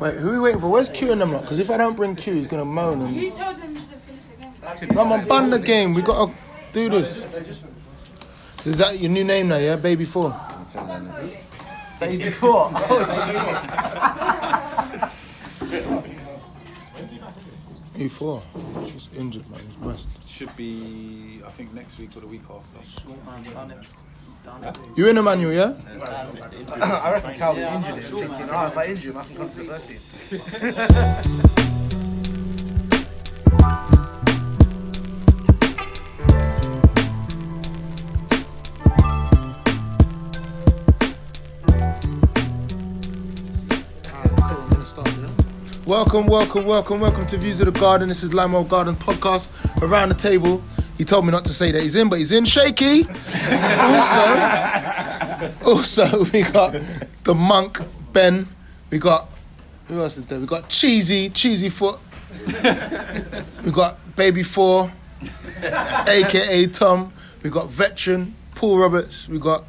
Wait, who are we waiting for? Where's Q in them lot? Because if I don't bring Q, he's gonna moan. And... You told them to finish the game. No, I'm bun the game. We gotta do this. So is that your new name now? Yeah, Baby Four. Baby four. Oh, shit. Who four? He's injured, man. He's blessed. Should be, I think, next week or the week after. You in Emmanuel, yeah? I reckon Calvin injured him, thinking, oh, if I injure him, I can come to the first team. Welcome, welcome, welcome, welcome to Views of the Garden. This is Limo Garden podcast. Around the table, he told me not to say that he's in, but he's in. Shaky. also, also we got the monk Ben. We got who else is there? We got Cheesy, Cheesy Foot. we got Baby Four, aka Tom. We got veteran Paul Roberts. We got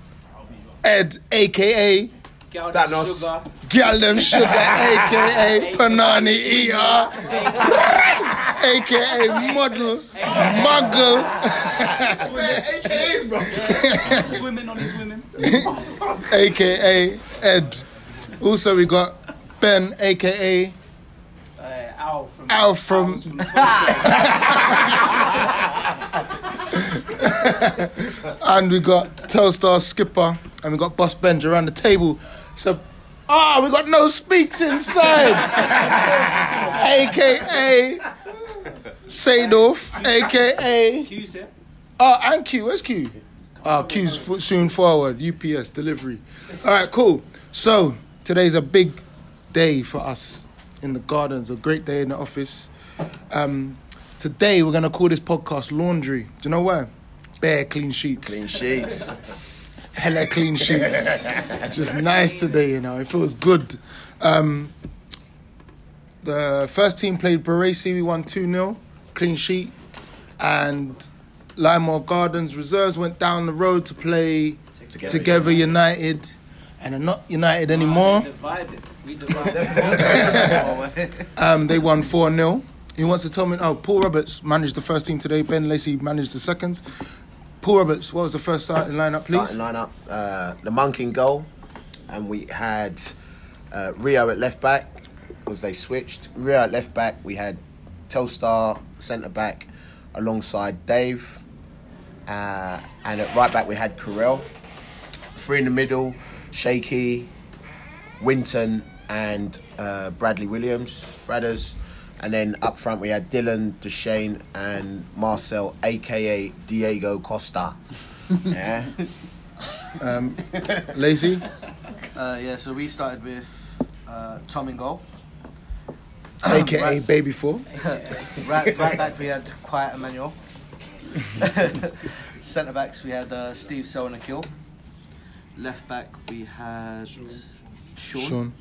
Ed, aka Thanos. Girl them sugar, aka Panani Eater, aka model, muggle, Swimming on his women. aka Ed. Also, we got Ben, aka Al from Al from. and we got Telstar Skipper, and we got Boss Benj around the table. So, ah, we got no speaks inside, aka Sadorf, aka Q's here. Oh, and Q. Where's Q? Oh, Q's f- soon forward. UPS delivery. All right, cool. So today's a big day for us in the gardens. A great day in the office. Um, today we're gonna call this podcast laundry. Do you know why? Bare clean sheets. Clean sheets. Hella clean sheets. Just nice today, you know. It feels good. Um, the first team played Baresi. We won 2 0. Clean sheet. And Lymore Gardens Reserves went down the road to play Together, United. And are not United anymore. Divided. We divided. Um, they won 4 0. He wants to tell me? Oh, Paul Roberts managed the first team today. Ben Lacey managed the seconds. Paul Roberts, what was the first starting lineup, please? Starting lineup, uh, the monk in goal, and we had uh, Rio at left back. Was they switched? Rio at left back. We had Telstar centre back alongside Dave, uh, and at right back we had Carell. Three in the middle, Shaky, Winton, and uh, Bradley Williams, Bradders. And then up front we had Dylan, Deshane, and Marcel, aka Diego Costa. Yeah. Um, Lacey? Uh, yeah, so we started with uh, Tom in goal. aka Right. Baby Four. Right, right back we had Quiet Emmanuel. Centre backs we had uh, Steve Sell and Akil. Left back we had Sean. Sean.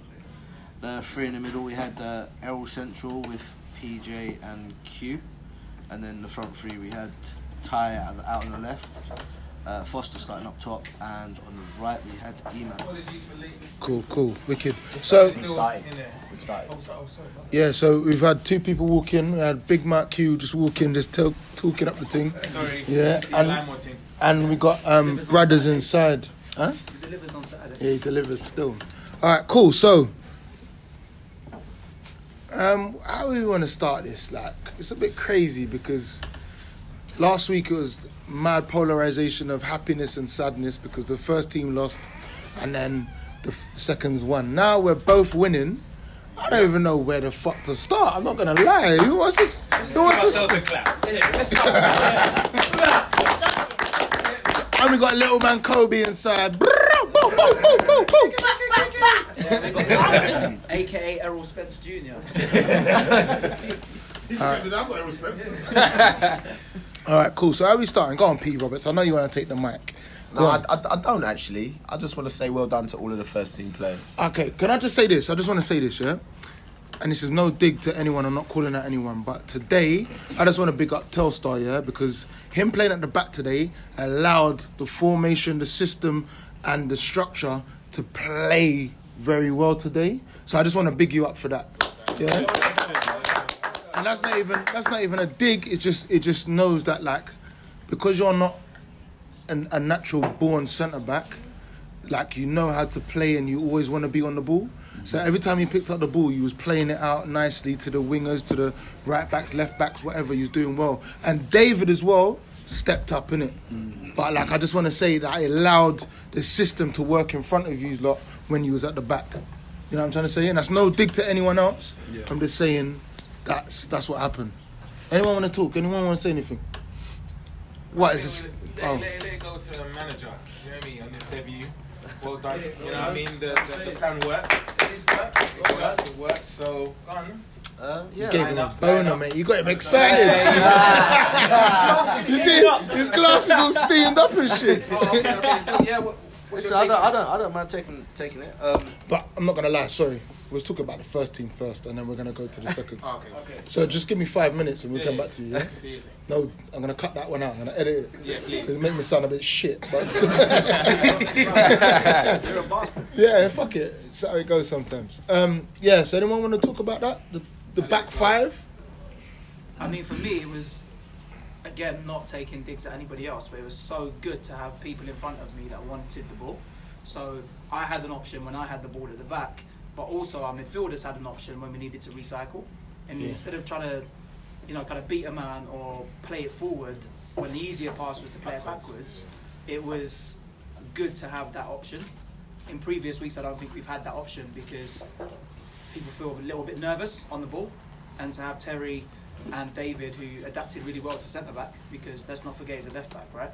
Uh, three in the middle we had uh, Errol Central with PJ and Q. And then the front three we had Ty out, out on the left. Uh, Foster starting up top, and on the right we had Eman. Cool, cool, wicked. So We started. We yeah, so we've had two people walk in. We had Big Mac Q just walk in, just tell, talking up the thing. Sorry. Yeah, and- a Lime team. And we got um, brothers inside. Huh? He delivers on Saturday. Yeah, he delivers still. All right, cool. So, um, how do we want to start this? Like, it's a bit crazy because last week it was mad polarization of happiness and sadness because the first team lost and then the f- seconds won. Now we're both winning. I don't even know where the fuck to start. I'm not gonna lie. Who wants to? Who wants to? Ourselves a clap. Yeah, let's start. And we got little man Kobe inside. Boom, boom, boom, boom. AKA Errol Spence Jr. All right, cool. So how are we starting? Go on, Pete Roberts. I know you want to take the mic. No. I, I, I don't actually. I just want to say well done to all of the first team players. Okay, can I just say this? I just want to say this, yeah? And this is no dig to anyone, I'm not calling out anyone, but today, I just want to big up Telstar, yeah? Because him playing at the back today allowed the formation, the system, and the structure to play very well today. So I just want to big you up for that. Yeah. And that's not even that's not even a dig. It just it just knows that like because you're not an, a natural born centre back, like you know how to play and you always want to be on the ball. So every time you picked up the ball, you was playing it out nicely to the wingers, to the right backs, left backs, whatever. You was doing well, and David as well stepped up in it. But like I just want to say that I allowed the system to work in front of you lot when you was at the back. You know what I'm trying to say? And that's no dig to anyone else. I'm just saying that's that's what happened. Anyone want to talk? Anyone want to say anything? What is this? Let, Oh. let, let it go to the manager. You know what I mean? On this debut. Well done. You know what I mean? The, the, the plan worked. It worked. It worked. So, go on. Uh, You gave him a up, boner, line up. mate. You got him excited. you see, his glasses all steamed up and shit. Oh, okay, okay. So, yeah, what, So I don't, I don't, I don't mind taking taking it. Um, But I'm not gonna lie. Sorry, we was talking about the first team first, and then we're gonna go to the second. Oh, okay. So just give me five minutes, and we'll Yeah, come back to you. Yeah? Do your thing. No, I'm gonna cut that one out. I'm gonna edit it. Yeah, please. It make me sound a bit shit. But still. You're a bastard. yeah, fuck it. It's how it goes sometimes. Um, yeah. So anyone want to talk about that? The, the back five. I mean, for me, it was again not taking digs at anybody else, but it was so good to have people in front of me that wanted the ball. So I had an option when I had the ball at the back, but also our midfielders had an option when we needed to recycle. And Yeah. instead of trying to, you know, kind of beat a man or play it forward, when the easier pass was to play it backwards, it was good to have that option. In previous weeks, I don't think we've had that option because people feel a little bit nervous on the ball, and to have Terry and David who adapted really well to centre back because let's not forget he's a left back, right?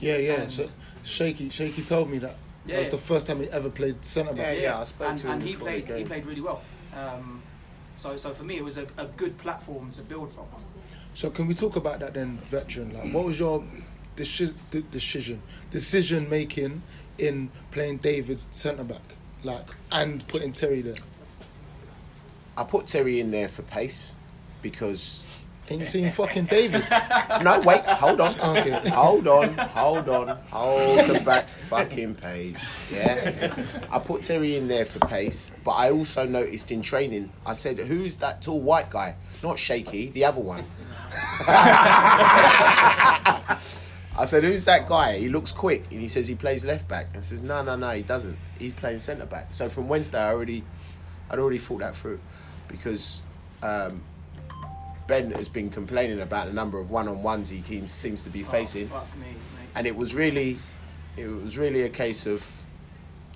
Yeah, yeah. And- so shaky, shaky told me that. Yeah, that was yeah. the first time he ever played centre back. Yeah, yeah, I spoke and, to him and he played he played really well. Um, so so for me, it was a, a good platform to build from. So can we talk about that then, veteran? Like, what was your deci- de- decision decision making in playing David centre back, like, and putting Terry there? I put Terry in there for pace because Ain't you seen fucking David? no wait hold on. Okay. hold on hold on. Hold the back fucking page. Yeah. I put Terry in there for pace but I also noticed in training I said who's that tall white guy? Not Shaky the other one. I said who's that guy? He looks quick and he says he plays left back. I says no no no he doesn't. He's playing centre back. So from Wednesday I already I'd already thought that through because um, Ben has been complaining about the number of one-on-ones he keeps, seems to be facing, Oh, fuck me, mate. and it was really, it was really a case of,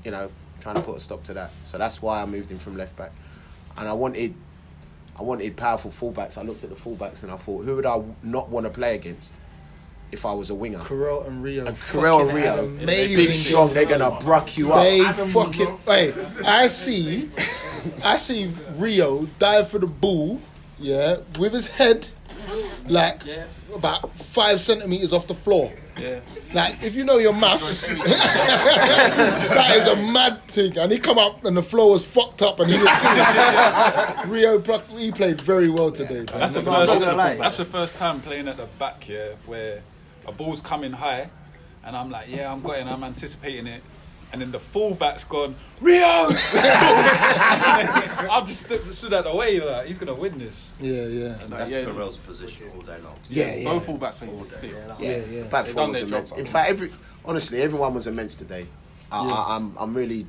you know, trying to put a stop to that. So that's why I moved him from left back, and I wanted, I wanted powerful fullbacks. I looked at the fullbacks and I thought, who would I not want to play against if I was a winger? Carell and Rio. And Carell and Rio, amazing. big strong, they're gonna bruck you up. They fucking. Hey, I see, I see Rio dive for the ball, yeah, with his head, like Yeah. about five centimeters off the floor. Yeah. Like, if you know your maths, that is a mad thing. And he come up and the floor was fucked up and he was Rio, Pluck- he played very well today. man. That's the first. That's the first time playing at the back here where a ball's coming high, and I'm like, yeah, I'm going, I'm anticipating it, and then the fullback's gone, Rio. I've just stood, stood out the way like he's gonna win this. Yeah, yeah. And That's yeah, Carell's position all day long. Yeah, yeah. Both fullbacks played sick. Yeah, yeah. Back They four done was their immense. job, In fact, every honestly, everyone was immense today. I, Yeah. I, I'm I'm really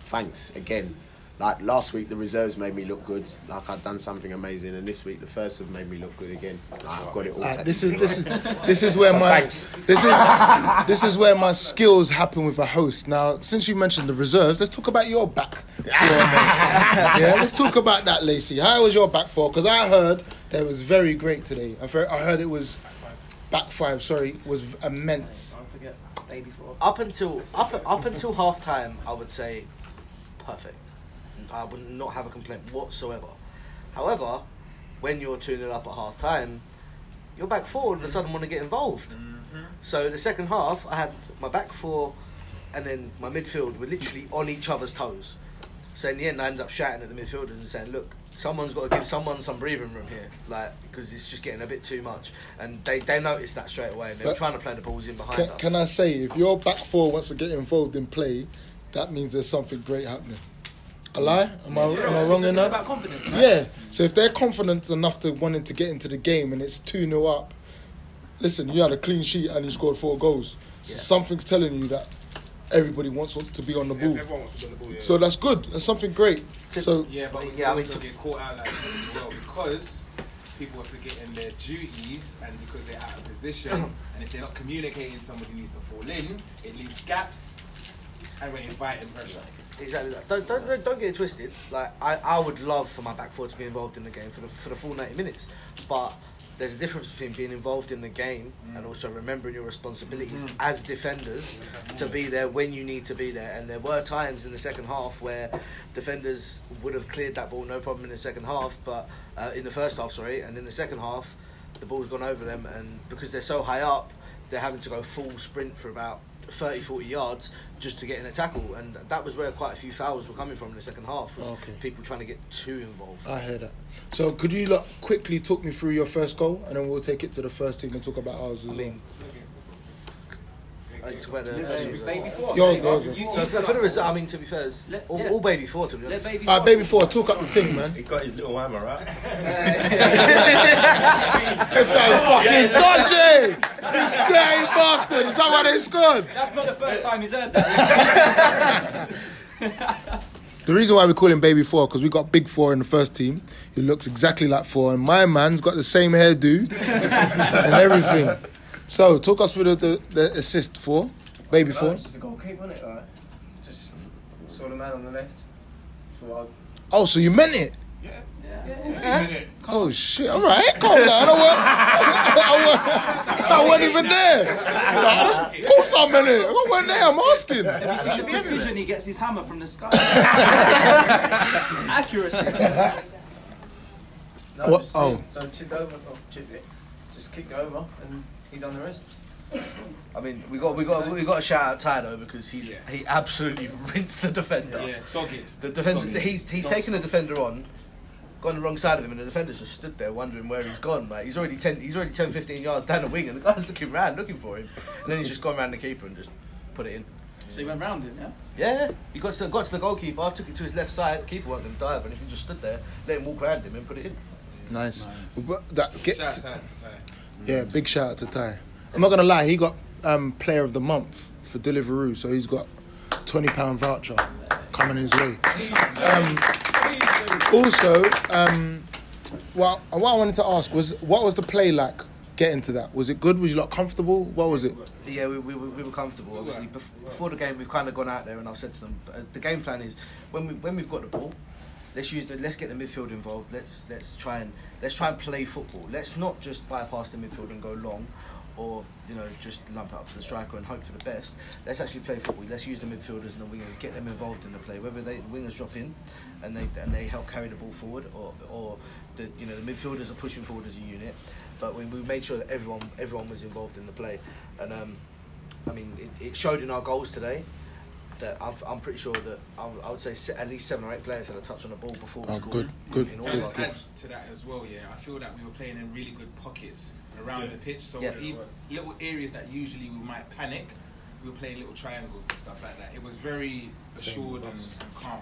thanks again. Like last week, the reserves made me look good. Like I'd done something amazing, and this week the first have made me look good again. Like, I've got it all. Like, this is this is this is where So my thanks. this is this is where my skills happen with a host. Now, since you mentioned the reserves, let's talk about your back four. yeah, let's talk about that, Lacey. How was your back four? Because I heard that it was very great today. I heard, I heard it was back five. Sorry, was immense. Don't baby four. up until up up until half time, I would say perfect. I would not have a complaint whatsoever. However, when you're 2 0 up at half time, your back four all of a sudden want to get involved. Mm-hmm. So the second half, I had my back four and then my midfield were literally on each other's toes. So in the end, I ended up shouting at the midfielders and saying, "Look, someone's got to give someone some breathing room here, like because it's just getting a bit too much." And they, they noticed that straight away. And they were trying to play the balls in behind Can, us. can I say, if your back four wants to get involved in play, that means there's something great happening. A lie? Am I, am I wrong in it's that? about confidence, right? Yeah. So if they're confident enough to wanting to get into the game and it's 2 0 up, listen, you had a clean sheet and you scored four goals. Something's telling you that everybody wants to be on the ball. Everyone wants to be on the ball. Yeah. So that's good. That's something great. So Yeah, but we Yeah, can I mean, also to- get caught out like that as well because people are forgetting their duties and because they're out of position and if they're not communicating somebody needs to fall in, it leaves gaps and we're inviting pressure. Exactly. That. Don't, don't don't don't get it twisted. Like I, I would love for my back four to be involved in the game for the for the full ninety minutes, but there's a difference between being involved in the game and also remembering your responsibilities as defenders to be there when you need to be there. And there were times in the second half where defenders would have cleared that ball no problem in the second half, but uh, in the first half, sorry, and in the second half, the ball's gone over them, and because they're so high up, they're having to go full sprint for about 30, 40 yards just to get in a tackle, and that was where quite a few fouls were coming from in the second half. Was oh, Okay. people trying to get too involved. I hear that. So could you like, quickly talk me through your first goal and then we'll take it to the first team and talk about ours as I well. mean, I talk about the Baby four. So for, for the discuss. result, I mean, to be fair, it's Let- all, yeah. all baby four to be honest. baby Alright, four- baby four, talk up the thing, man. He got his little hammer, right? That sounds fucking dodgy! You dirty bastard! Is that why they scored? That's not the first time he's heard that. The reason why we call him Baby Four because we got Big Four in the first team. He looks exactly like Four, and my man's got the same hairdo and everything. So talk us through the, the, the assist for Baby No, Four. it's just a goalkeeper, isn't it? Like, just saw the man on the left. Thought Oh, so you meant it? Yeah. Yeah. Oh shit! All right, calm down. I wasn't, I wasn't, even there. Of course I'm in it. I wasn't there. I'm asking. If you see the precision, he gets his hammer from the sky. Accuracy. I'd, no, What- just oh. So chipped over, oh, chipped it, just kicked over, and he done the rest. I mean, we got we got we got to shout out Ty though because he's Yeah. he absolutely rinsed the defender. Yeah, dogged. The defender, Dogged. he's he's Not taken the defender on, gone the wrong side of him, and the defender's just stood there wondering where he's gone. Like he's already 10, he's already 10, 15 yards down the wing, and the guy's looking round, looking for him, and then he's just gone round the keeper and just put it in. So he went round it, yeah? Yeah, he got to the, got to the goalkeeper, I took it to his left side. Keeper wasn't going to dive, and if he just stood there, let him walk around him and put it in. Nice. But That get Shouts out to Ty. Yeah. Big shout out to Ty. I'm not gonna lie. He got um, Player of the Month for Deliveroo, so he's got twenty pound voucher coming his way. Um, also, um, what, what I wanted to ask was, what was the play like? Getting to that, was it good? Was you like comfortable? What was it? Yeah, we, we, were- we were comfortable. Obviously, before the game, we've kind of gone out there, and I've said to them, uh, the game plan is when we when we've got the ball, let's use the, let's get the midfield involved. Let's let's try and let's try and play football. Let's not just bypass the midfield and go long, or you know just lump it up to the striker and hope for the best. Let's actually play football. Let's use the midfielders and the wingers, get them involved in the play. Whether they the wingers drop in, and they and they help carry the ball forward, or or the you know the midfielders are pushing forward as a unit. But we, we made sure that everyone everyone was involved in the play, and um, I mean, it, it showed in our goals today that I'm, I'm pretty sure that I, would- I would say se- at least seven or eight players had a touch on the ball before we Oh, scored. good, good. In all Can I our just add goals. to that as well, yeah. I feel that we were playing in really good pockets around the pitch. So Yeah. e- little areas that usually we might panic, we were playing little triangles and stuff like that. It was very assured and, and calm.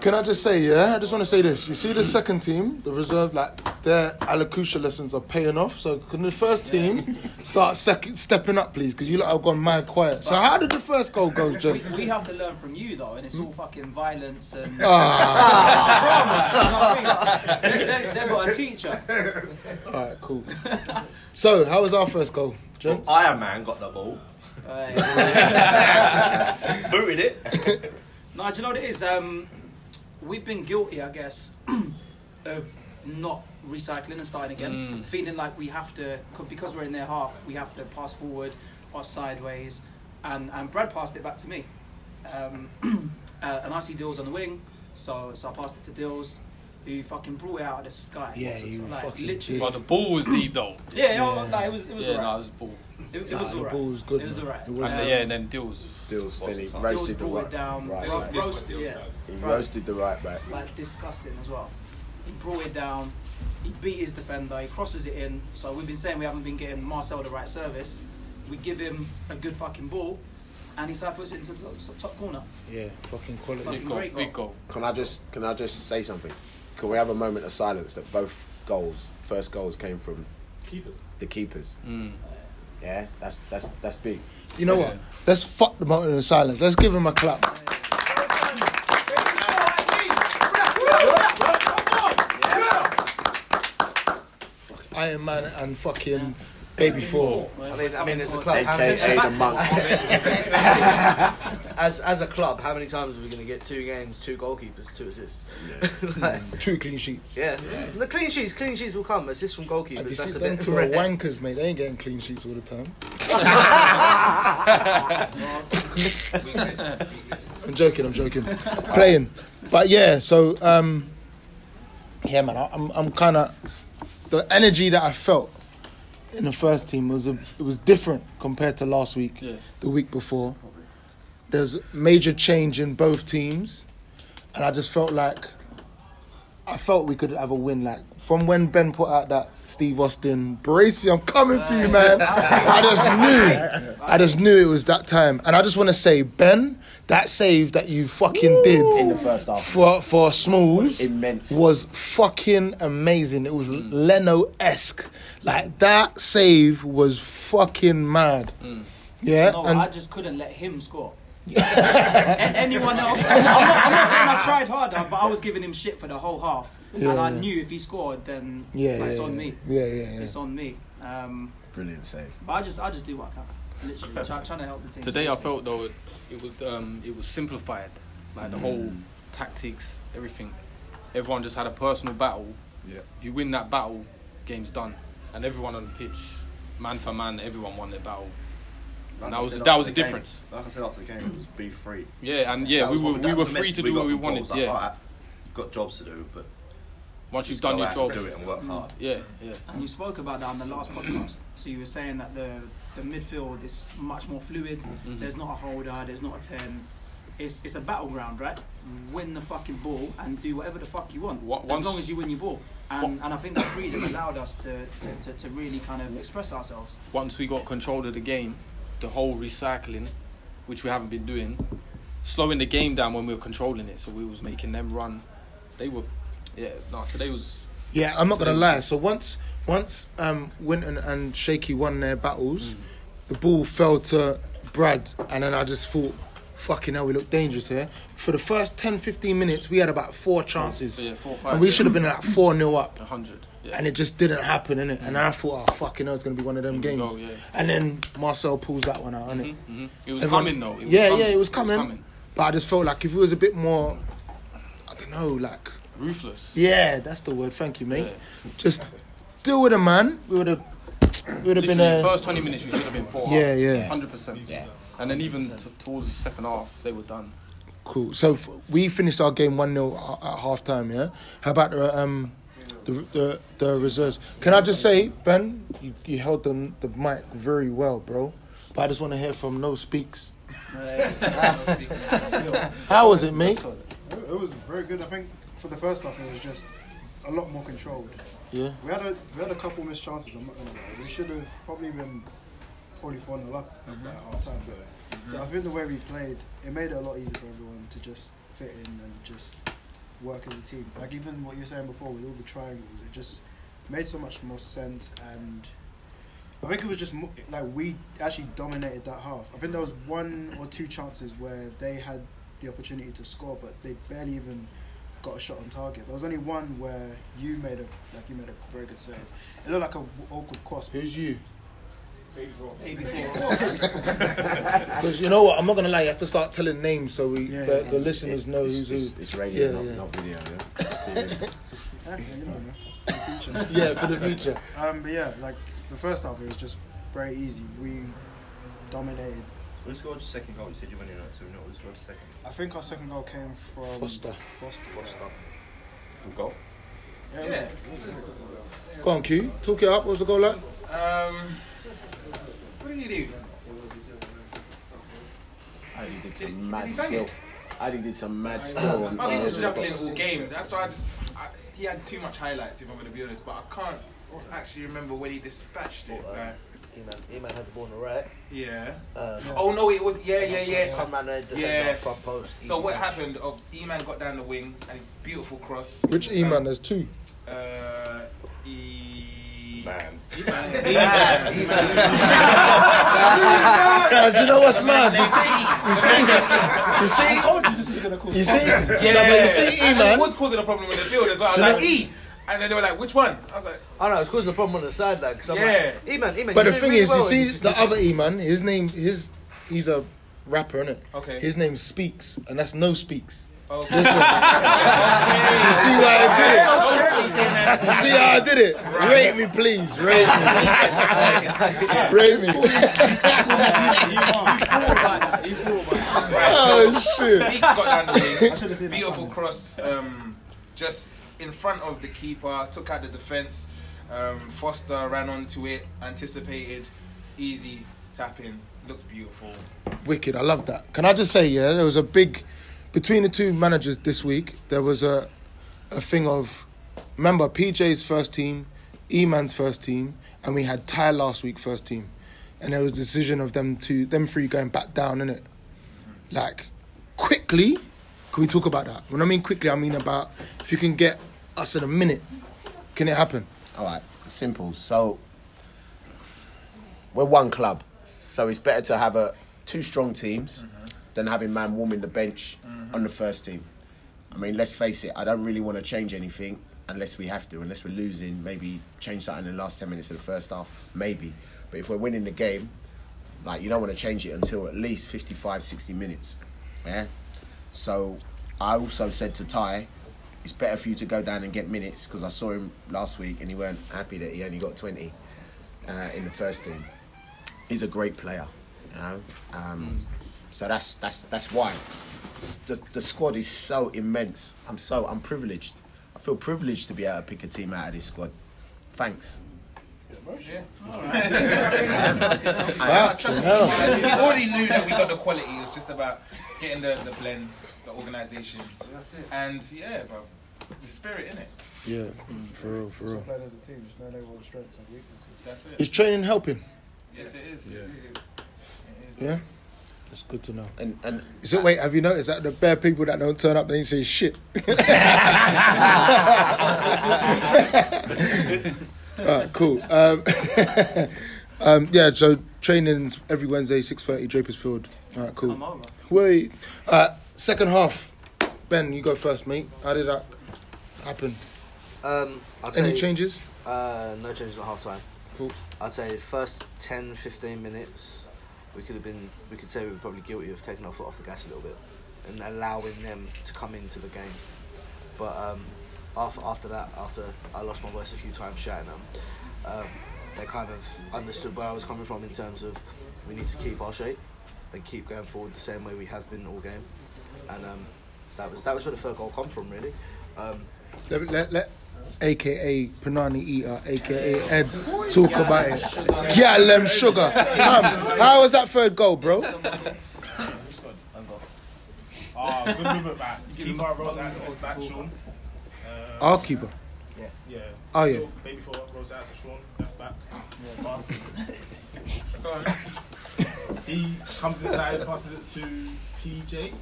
Can I just say, yeah? I just want to say this. You see the second team, the reserve, like their Alakusha lessons are paying off. So can the first team start sec- stepping up, please? Because you lot have gone mad quiet. So how did the first goal go, We, we have to learn from you though, and it's all fucking violence and Ah, they, they, they've got a teacher. all right, cool. So how was our first goal, Jen? Iron Man got the ball, booted it. No, do you know what it is? Um, we've been guilty, I guess, of not recycling and starting again. Feeling like we have to because we're in their half, we have to pass forward, or sideways, and, and Brad passed it back to me. Um, uh, and I see Dills on the wing, so so I passed it to Dills, who fucking brought it out of the sky. Yeah, you like, fucking literally. But the ball was deep though. Yeah, yeah, Yeah. like, it was it was yeah, alright. no, it was ball. It, it Nah, was the alright. ball was good, It was man. alright. It was And Um, yeah, and then deals. Dills, then he Dills roasted the brought it right, down. right Ro- back. Did Dills yeah. does. He Right. roasted the right back. like disgusting as well. He brought it down. He beat his defender. He crosses it in. So we've been saying we haven't been getting Marcel the right service. We give him a good fucking ball, and he side foots it into the top, top corner. Yeah, fucking quality. Fucking Big goal, great big goal. Can I just can I just say something? Can we have a moment of silence that both goals, first goals, came from Keepers. the keepers? Mm. Yeah, that's that's that's big. You know what? Let's fuck the mountain in silence. Let's give him a clap. Iron Man and fucking Baby Four. I mean, I mean, as a club, how AKA the many, as as a club, how many times are we going to get two games, two goalkeepers, two assists? Like, Two clean sheets. yeah, the clean sheets, clean sheets will come. Assists from goalkeepers. Have you that's seen a them bit two are wankers, mate? They ain't getting clean sheets all the time. Weakness. Weakness. I'm joking. I'm joking. Playing, but yeah. So um, yeah, man. I- I'm I'm kind of the energy that I felt in the first team was a, it was different compared to last week, Yeah. the week before. There's major change in both teams, and I just felt like I felt we could have a win. Like from when Ben put out that Steve Austin, Baresi, I'm coming for you, man. I just knew, I just knew it was that time, and I just want to say, Ben, that save that you fucking did in the first half. for for Smalls Immense. was fucking amazing. It was Leno esque. Like that save was fucking mad. Mm. Yeah, No, and I just couldn't let him score. A- anyone else? I'm not, I'm not saying I tried harder, but I was giving him shit for the whole half, Yeah, and I yeah. knew if he scored, then yeah, like, it's on yeah. me. Yeah, yeah, yeah. It's on me. Um, Brilliant save. but I just, I just do what I can. Literally, try, trying to help the team. Today I felt though it, it was um, it was simplified, like the whole tactics, everything. Everyone just had a personal battle. Yeah. If you win that battle, game's done, and everyone on the pitch, man for man, everyone won their battle. Like that I was- said that was the the game- difference. Like I said after the game, it was be free. Yeah, and yeah, That we were we were was the free to do what we wanted. Like, Yeah, alright, you've got jobs to do, but once you've just done go your out job, and do it and work hard. yeah, yeah. And you spoke about that on the last podcast. So you were saying that the the midfield is much more fluid. Mm-hmm. There's not a holder. There's not a ten. It's it's a battleground, right? Win the fucking ball and do whatever the fuck you want, Wa- as once- long as you win your ball. And and I think that freedom allowed us to, to, to, to really kind of express ourselves. once we got control of the game, the whole recycling, which we haven't been doing, slowing the game down when we were controlling it. So we was making them run. They were, yeah. No, today was. Yeah, I'm not gonna lie. So once once um, Winton and Shaky won their battles, mm. the ball fell to Brad, and then I just thought, fucking hell, we look dangerous here. For the first 10, 15 minutes, we had about four chances. Yeah, four, five, and we should have been like 4 0 up. 100 and it just didn't happen, innit? Mm-hmm. And I thought, oh fucking, hell, it's gonna be one of them games. Go, yeah. And then Marcel pulls that one out, innit? Mm-hmm, mm-hmm. It was Everyone, coming though. Was yeah, coming. yeah, it was coming, it was coming. But I just felt like if it was a bit more, I don't know, like ruthless. Yeah, that's the word. Thank you, mate. Yeah. Just deal with a man. We would have. We would have been a, first twenty minutes. We should have been four. Yeah, yeah, hundred percent. Yeah, and then even t- towards the second half, they were done. Cool. So f- we finished our game one 0 at half time. Yeah. How about the um, the the, the reserves? Can I just say, Ben, you, you held the the mic very well, bro. But I just want to hear from No Speaks. How was it, mate? It was very good. I think for the first half, it was just a lot more controlled. Yeah. We had a we had a couple missed chances. I'm not gonna lie. We should have probably been probably four 0 up at mm-hmm. half time. But mm-hmm. I think the way we played, it made it a lot easier for everyone to just fit in and just work as a team. Like even what you were saying before with all the triangles, it just made so much more sense. And I think it was just mo- like we actually dominated that half. I think there was one or two chances where they had the opportunity to score, but they barely even got a shot on target. There was only one where you made a like you made a very good save. It looked like a awkward cross. Who's you? Maybe Because you know what, I'm not gonna lie. You have to start telling names so we Yeah, the, yeah. the listeners know it's, who's it's, who. it's radio, Yeah, not, yeah. not video. Yeah. Yeah, you know, man. For the future. Yeah, for the future. Um, but yeah, like the first half, it was just very easy. We dominated. Who scored your second goal? You said you went in at 2 0. Who scored the second? I think our second goal came from Foster. Foster. Foster. Good goal. Yeah, Yeah. Go on, Q. Talk it up. What's the goal like? Um, what did he do? Ali did Did- some mad skill. it? Ali did some mad skill. I think he was the juggling all game. That's why I just. I, he had too much highlights, if I'm going to be honest. But I can't actually remember when he dispatched it. Like, E-Man, E-Man had the ball on the right. Yeah. Um, Oh no, it was yeah, yeah, yeah. Come round there, defend Yes. front post. So what punch. happened? Of E-Man got down the wing and beautiful cross. Which E man? There's two. Uh, E. Man. E-Man. Uh, do you know what's mad? You see, you see, you see. I told you this is gonna cause. You see, Yeah, no, but you see, E and man. it was causing a problem in the field as well. I was like E, and then they were like, "Which one?" I was like, I know it's causing a problem on the sideline because I'm Yeah. like, E-Man, E-Man. But the thing really is, well," you see, he's just the other E man, his name, his, he's a rapper, innit? Okay. His name Speaks, and that's No Speaks. Okay. You see why I did it? You see how I did it? Rate me, please. Rate me. Rate me. oh shit! Speaks got down the I should have wing. Beautiful cross, um, just in front of the keeper. Took out the defense. Um, Foster ran onto it, anticipated, easy tapping. in. Looked beautiful. Wicked. I love that. Can I just say, yeah, there was a big between the two managers this week. There was a a thing of remember PJ's first team, E Man's first team, and we had Ty last week first team, and there was a decision of them two, them three going back down in it. Like quickly, can we talk about that? When I mean quickly, I mean about if you can get us in a minute, can it happen? All right, simple. So we're one club, so it's better to have a two strong teams than having man warming the bench on the first team. I mean, let's face it. I don't really want to change anything unless we have to. Unless we're losing, maybe change something in the last ten minutes of the first half, maybe. But if we're winning the game, like you don't want to change it until at least 55, 60 minutes. Yeah. So I also said to Ty, it's better for you to go down and get minutes because I saw him last week and he weren't happy that he only got 20 uh, in the first team. He's a great player, you know. Um, so that's that's that's why the the squad is so immense. I'm so I'm privileged. I feel privileged to be able to pick a team out of this squad. Thanks. Yeah. Wow. Trust me, Yeah. we already knew that we got the quality. It was just about getting the, the blend, the organisation, and yeah, bro, the spirit in it. Yeah, for real, for real. playing as a team, just knowing everyone's strengths and weaknesses. That's it. Is training helping? Yes, it is. Yeah. It is. Yeah, that's good to know. And and So wait, have you noticed that the bare people that don't turn up, they ain't say shit. Alright, cool. Um, um, yeah, so training's every Wednesday, six thirty, Drapers Field. Alright, cool. Come over. Wait, uh, second half. Ben, you go first, mate. How did that happen? Um, I'd Any say, changes? Uh, no changes at half time. Cool. I'd say first 10, 15 minutes, we could have been, we could say we were probably guilty of taking our foot off the gas a little bit and allowing them to come into the game. But um, after, after that, after I lost my voice a few times shouting them, um, they kind of understood where I was coming from in terms of we need to keep our shape and keep going forward the same way we have been all game. And um, that was that was where the third goal come from, really. Um, Let, let, let AKA Panani Eater, AKA Ed, talk about it. Get them sugar. Come, how was that third goal, bro? Ah, good movement back. Keeper rolls out to back, Sean. Uh, Our keeper. yeah. Oh, yeah. Baby four rolls out to Sean, left back. Yeah, bastard. Go on. He comes inside, passes it to PJ.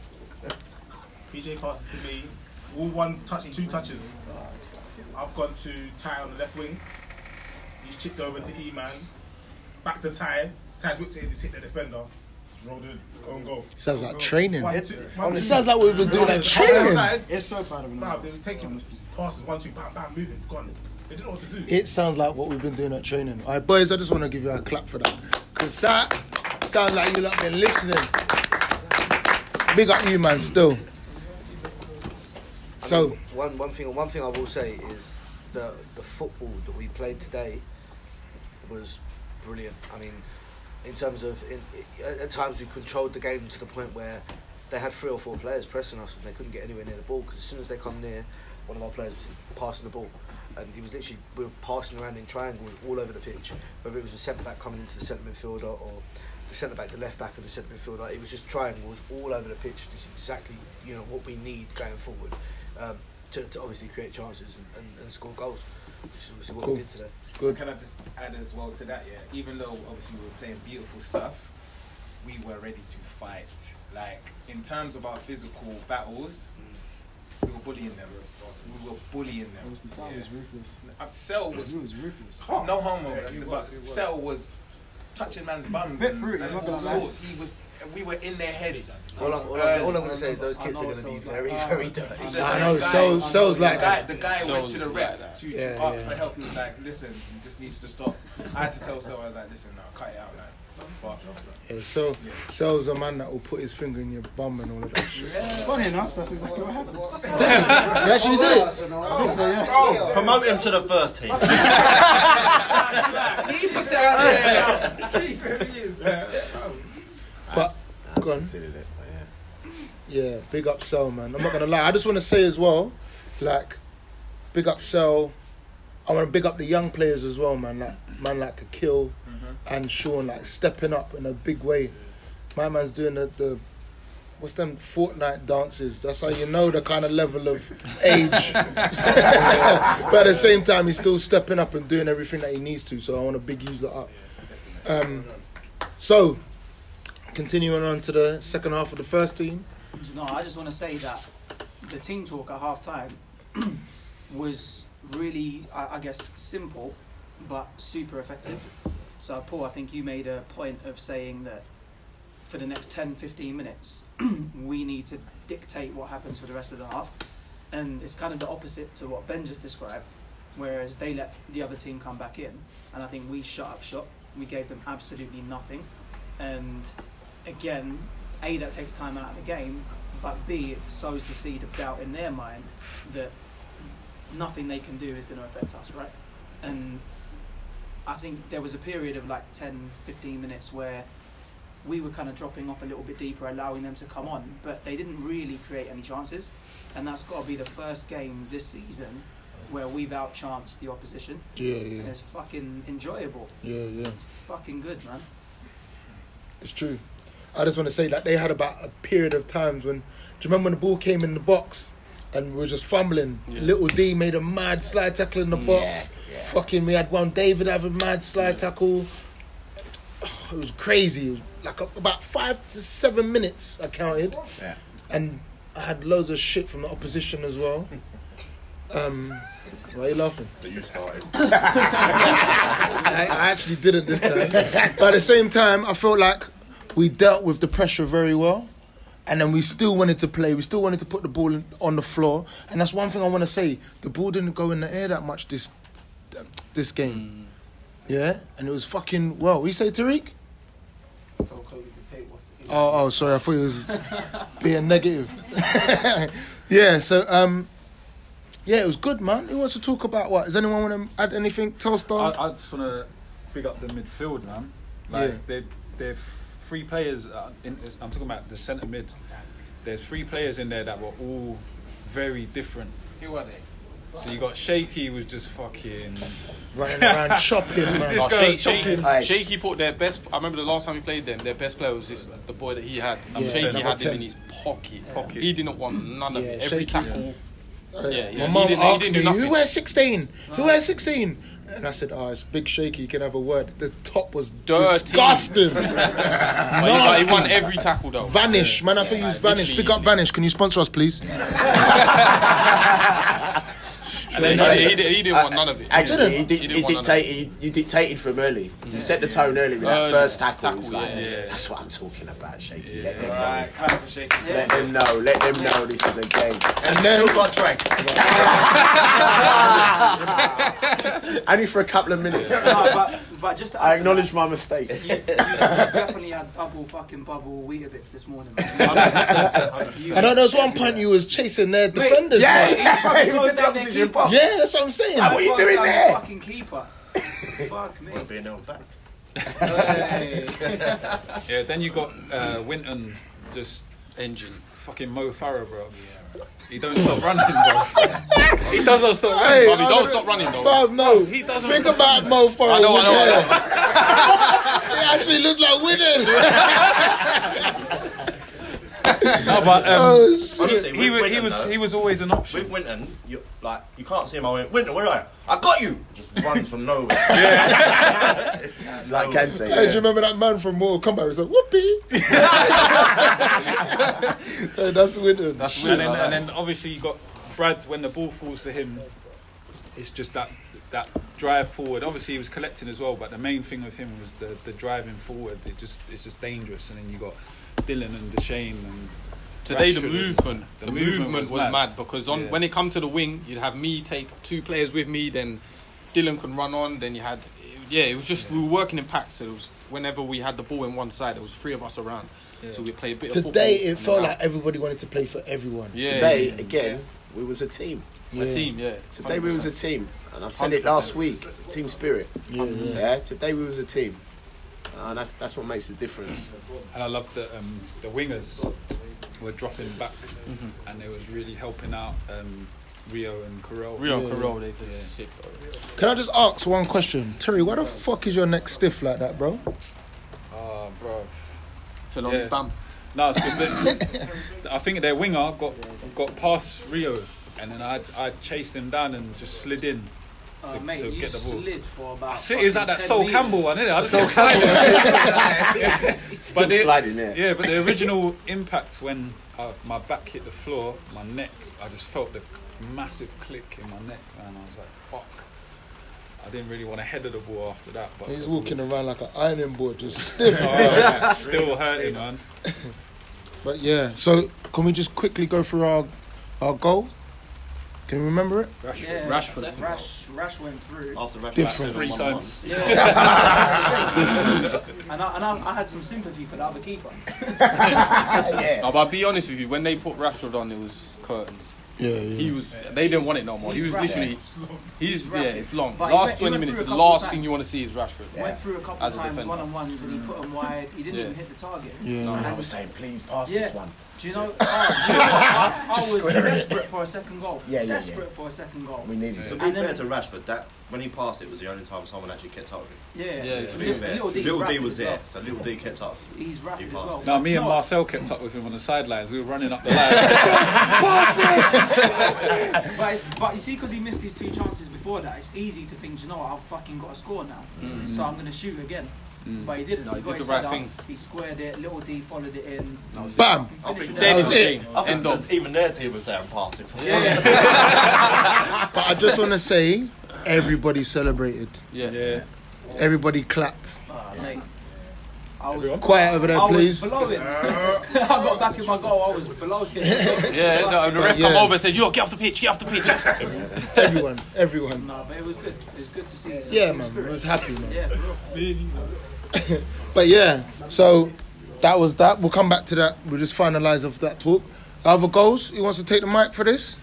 PJ passes to me. All one touch, two touches. I've gone to Ty on the left wing. He's chipped over to E Man. Back to Ty. Ty's whipped it in, he's hit the defender. Just rolled in, go and go. Sounds like go. training. One, It- two- it one, two. sounds like we've been doing that training. inside. It's so bad of an Nah, they was taking passes, one, two, bam, bam, moving, gone. They didn't know what to do. It sounds like what we've been doing at training. All right, boys, I just want to give you a clap for that. Because that sounds like you lot been listening. Big up you, man, still. I So, mean, one one thing one thing I will say is the the football that we played today was brilliant. I mean, in terms of in, at, at times we controlled the game to the point where they had three or four players pressing us and they couldn't get anywhere near the ball because as soon as they come near, one of our players was passing the ball. And he was literally we were passing around in triangles all over the pitch, whether it was the centre back coming into the centre midfielder or the centre back, the left back, and the centre midfielder. It was just triangles all over the pitch. This exactly you know what we need going forward um, to, to obviously create chances and, and, and score goals. Which is obviously what Cool. we did today. Good. Can I just add as well to that? Yeah, even though obviously we were playing beautiful stuff, we were ready to fight. Like in terms of our physical battles, we were bullying them. We were bullying them. Obviously, Sal Yeah. was ruthless. Uh, Cell was He was ruthless. no homo, Yeah, he but was, he was. Cell was touching man's bums Bit and, fruity, and all sorts. He was. We were in their heads. All I'm, all I'm, um, all I'm gonna say is those kids are gonna be very, very um, dirty. I know, Cell- Cell's like the guy, that. the guy went to the like rep that. to, Yeah, to ask yeah. for help. He was like, "Listen, this needs to stop." I had to tell Cell, I was like, "Listen, now cut it out, like." But, Yeah, so Cell's a man that will put his finger in your bum and all of that shit. Funny enough, that's exactly what happened. You actually did it? I think so, yeah. Oh. Promote him to the first team. Keep us out there. But go on. Considered it, but yeah. Yeah, big up Cell, man. I'm not gonna lie. I just want to say as well, like, big up Cell. I want to big up the young players as well, man. Like man like Akil and Sean, like stepping up in a big way. My man's doing the, the what's them Fortnite dances. That's how you know the kind of level of age. but at the same time, he's still stepping up and doing everything that he needs to. So I want to big use that up. Um, so continuing on to the second half of the first team. No, I just want to say that the team talk at half time was really, I, I guess, simple but super effective. So, Paul, I think you made a point of saying that for the next 10 15 minutes, we need to dictate what happens for the rest of the half. And it's kind of the opposite to what Ben just described, whereas they let the other team come back in. And I think we shut up shop. We gave them absolutely nothing. And again, A, that takes time out of the game, but B, it sows the seed of doubt in their mind that nothing they can do is going to affect us, right? And I think there was a period of like 10, 15 minutes where we were kind of dropping off a little bit deeper, allowing them to come on, but they didn't really create any chances. And that's got to be the first game this season where we've outchanced the opposition. Yeah, yeah. And it's fucking enjoyable. Yeah, yeah. It's fucking good, man. It's true. I just want to say that they had about a period of times when. Do you remember when the ball came in the box and we were just fumbling? Yeah. Little D made a mad slide tackle in the box. Fucking, we had one David have a mad slide tackle. Oh, it was crazy. It was like a, about five to seven minutes. I counted. Yeah. And I had loads of shit from the opposition as well. Um, why are you laughing? That you started. I, I actually didn't this time. But at the same time, I felt like we dealt with the pressure very well. And then we still wanted to play. We still wanted to put the ball on the floor. And that's one thing I want to say. The ball didn't go in the air that much this this game. Yeah? And it was fucking well. What you say, Tariq? Oh, oh, sorry. I thought he was being negative. yeah. So, um, yeah, it was good, man. Who wants to talk about what? Does anyone want to add anything? Telstar. I, I just want to big up the midfield, man. Like Yeah. they they're three players. Uh, in, I'm talking about the centre mid. There's three players in there that were all very different. Who are they? So you got Shaky was just fucking Running around chopping, man. This Oh, guy was Shaky, chopping. Shaky put their best. I remember the last time we played them. Their best player was this the boy that he had. Yeah, Shaky number had him in his pocket. Pocket. He didn't want none of Yeah, it. Every Shaky. tackle. Uh, Yeah, yeah. My he mum didn't- he asked didn't me, do nothing. "Who wears 16? Who wears 16?" And I said, "Oh, it's Big Shaky. You can have a word." The top was Dirty. disgusting. But he, like, he won every tackle though. Vanish, man. I Yeah, think use like, Vanish. literally- Pick up Vanish. Can you sponsor us, please? And then he, he, he didn't want none of it. Actually, he, didn't he want none of dictated. You, you dictated for him early. You set the tone early with that Early. first tackle. Tackle, like, yeah, yeah. That's what I'm talking about, Shaky. Let, them Right, know. shaky. let them know. Let them know this is a game. And then got Drake. Only for a couple of minutes. But, but just to I to acknowledge my mistakes. you, you definitely had double fucking bubble Weetabix this morning. Man. You- and at there was one point you was chasing their Mate, defenders. yeah, man. yeah, he was in They're that their position. keeper. yeah, that's what I'm saying. Like, what are you doing Fuck, there? Fucking keeper. Fuck me. Being held back. Hey. yeah. Then you got uh, Winton just Engine. fucking Mo Farah, bro. He don't stop running, bro. he doesn't stop running. Hey, Bobby, I don't stop running though. Bruv, no. He doesn't Think stop about Mo Farah. I know, I know, I know. He actually looks like winning. no, but um, Oh, Honestly, he, with wa- he Winton, was though, he was always an option. With Winton, you like you can't see him. I went, Winton, where are you? I got you. Just runs from nowhere. It's like Kante. Hey, do you remember that man from Mortal Kombat? He was like, whoopee. hey, that's winning. That's and weird. then, and then obviously you got Brad when the ball falls to him. It's just that that drive forward. Obviously he was collecting as well, but the main thing with him was the the driving forward. It just it's just dangerous. And then you got Dylan and Deshane and Today the Rashford was- movement, the, movement, was, mad, because on Yeah. when it come to the wing, you'd have me take two players with me, then Dylan could run on, then you had yeah, it was just we were working in packs. So it was whenever we had the ball in one side, there was three of us around, so we played a bit of football. Today, it felt like everybody wanted to play for everyone. Yeah, Today, yeah. again, we was a team. a team, yeah. Today we was a team, and I said it last week. Team spirit. Yeah, Yeah. yeah. Today we was a team, and that's that's what makes the difference. and I love that um, the wingers were dropping back, Mm-hmm. and they was really helping out um, Rio and Carell. Rio Yeah. Carroll, they Yeah. just sick. Bro. Can I just ask one question? Terry, why the fuck is your neck stiff like that, bro? Oh, bro. Fell on Yeah. his bum. No, it's 'cause they- I think their winger got got past Rio, and then I I chased him down and just slid in to, mate, to you get the ball. slid for about. I see, it was like that 10 Sol meters. Campbell one, isn't it? I just Sol Campbell. Still but the, sliding there. yeah, but the original impact when uh, my back hit the floor, my neck, I just felt the massive click in my neck, and I was like, fuck. I didn't really want to head of the ball after that, but He's walking around like an ironing board, just stiff. Oh, yeah, still hurting, man. But yeah, so can we just quickly go through our our goal? Can you remember it? Yeah, Rashford. Rash, Rash went through. After Rashford Different. Three on one-on-one. times. and I, and I, I had some sympathy for the other keeper. yeah. No, but I'll be honest with you, when they put Rashford on, it was curtains. Yeah, yeah. He was. They didn't want it no more. he was rapid. literally. He's yeah. It's long. But he last went- twenty went minutes. The last times. thing you want to see is Rashford. Went through a couple of times defender. one on ones and he put them wide. He didn't Yeah. even hit the target. Yeah. And I was saying, please pass Yeah. this one. Do you know? Oh, do you know? I, I was square it. desperate for a second goal. Yeah, yeah, yeah. desperate for a second goal. We needed To to. be And fair then- to Rashford, that when he passed it was the only time someone actually kept up with him. Yeah, Yeah, it's To be fair, Little D's Little D was there, well. so Little D kept up. He's rapid He as well. passed. No, me Do and know? Marcel kept up with him on the sidelines. We were running up the line. But, it's, but you see, because he missed his two chances before that, it's easy to think, "Do you know what, I've fucking got to score now, mm. so I'm going to shoot again. But he didn't. No, he got did the right head up, things. He squared it. Little D followed it in. Bam. I think That was it. I think End just even their team was there and passing. Yeah. But I just want to say, everybody celebrated. Yeah. yeah. Everybody clapped. Ah, mate. I was, Quiet over there, I please. was below him. I got back in my goal. I was below him. Yeah, no, the ref yeah. come over and said, "Yo, get off the pitch, get off the pitch." Everyone, everyone. No, but it was good. It was good to see. some Yeah, man. spirit. I was happy, man. Yeah, for real. But yeah, so that was that. We'll come back to that. We'll just finalise off that talk. Other goals? He wants to take the mic for this?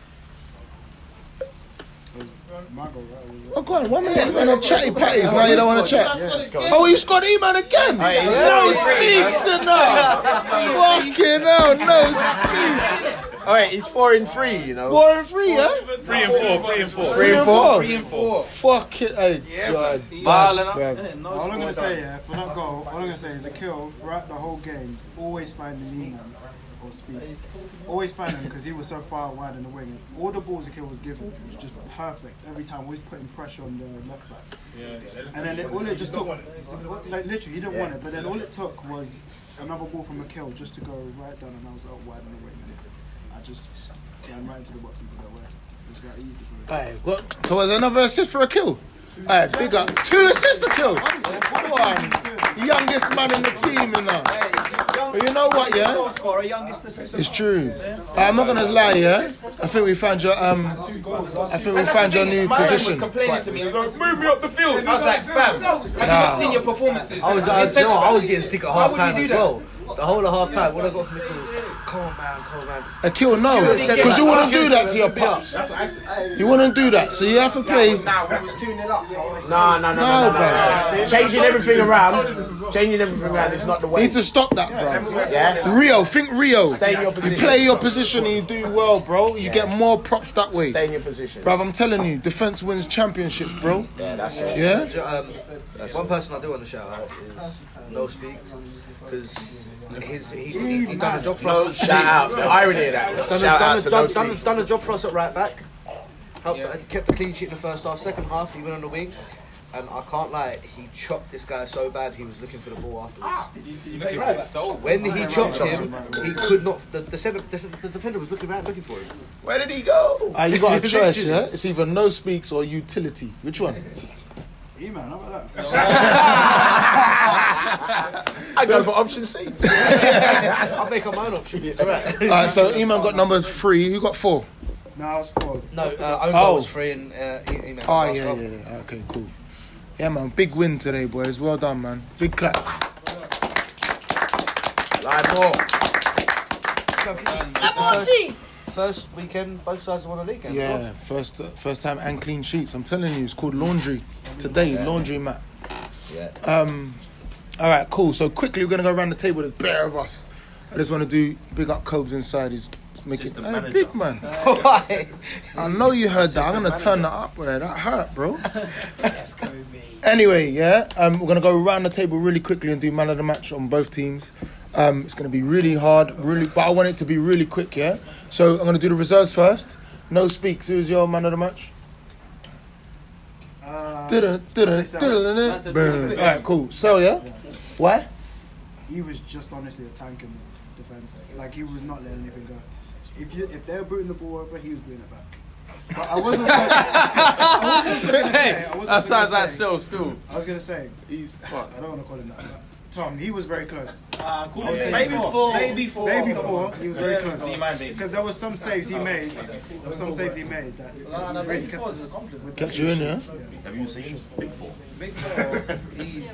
My goal, right? Was- Oh, go on. One minute. Man, on chatty patties. Now you don't want to chat. Oh, you scored E-man again? No speaks enough. Fucking hell, no speaks. All right, he's four and three. You know. Four and three, yeah? Three and four, three and four. Three and four? Three and four. Fuck it. Hey, God. Balling up. Bad. All I'm gonna say, yeah, for that goal, all I'm gonna say is Akil throughout the whole game. Always find the knee man or speeds. Always find him because he was so far wide in the wing. All the balls Akil was given, it was just perfect every time. Always putting pressure on the left back. Yeah. And then it, all it just took, like literally, he didn't want it, but then all it took was another ball from Akil just to go right down, and I was out wide in the wing. And I just ran right into the box and put it away. It was that easy for me. Hey, what? So was there another assist for Akil? Hey, big up. Two assists Akil. One. Youngest man in the team, you know. But you know what, yeah? Goal scorer, youngest assistant. It's true. I'm not gonna lie, yeah. I think we found your um. I think we found your new My man was position. complaining to me. He "Move me up the field." I was like, "Fam, have you not seen your performances?" I was, I, was, you know, what, I was getting stick at Why half would time you as do that? well. The whole of half time, what I got from Nicholas, come on man, come on man. Akil, no, because you wouldn't do that to your pops. That's what I said. You wouldn't do that, so you have to play. Now we was two 0 up. So I wanted to- No, no, no, No, no, no, bro. Changing everything around. Changing everything around is not the You way. need to stop that, bro. Yeah. Rio, think Rio. Stay in your position. You play your position and you do well, bro. You get more props that way. Stay in your position. Bro, I'm telling you, defense wins championships, bro. Yeah, that's it. Yeah? Do you know, Um, one person I do want to shout out is No Speaks because his he, he, he done a job for us. shout out. The irony of that. Done, a- Shout done, out a- to done, those done, speaks. done a job for us at right back. Helped, Kept the clean sheet in the first half. Second half, he went on the wing. And I can't lie, he chopped this guy so bad he was looking for the ball afterwards. You know, if it's so When he chopped him, he could not. The, the, centre, the, the defender was looking around looking for him. Where did he go? Ah, you got a choice, yeah? It's either no speaks or utility. Which one? E-man, how about that? I go for option C. I'll make up my own options. It's alright. Alright, so Eman got number three. Who got four? No, it's four. No, uh, own Oh. was three and uh, he, he Oh, last yeah, yeah, yeah. Okay, cool. Yeah, man. Big win today, boys. Well done, man. Big claps. Line more. So, first, first weekend, both sides won a league game. Yeah, first uh, first time and clean sheets. I'm telling you, it's called laundry today. Laundry mat. Yeah. Um, all right, cool. So quickly, we're gonna go around the table. There's bare of us. I just want to do big up Cobes inside. He's making Assistant hey, manager. big man. Why? I know you heard that. I'm gonna turn that up, where That hurt, bro. Anyway, yeah, um, we're gonna go around the table really quickly and do man of the match on both teams. Um, it's gonna be really hard, really, but I want it to be really quick, yeah. So I'm gonna do the reserves first. No speaks. Who's your man of the match? Uh, Dun, dun, I'd say dun, dun, Sel. dun. All right, cool. So yeah, why? He was just honestly a tank in defence. Like he was not letting anything go. If you if they were booting the ball over, he was booting it back. But I wasn't. I was also gonna say. I was that sounds gonna like say- still. I was gonna say. He's fuck. I don't want to call him that. But Tom, he was very close. Uh, call I'm him saying maybe four. four. Maybe four. Maybe four. He was very close. Because there was some saves he made. There was some saves he made that really kept us. with Kept the you in, clean yeah. Have you seen Big Four?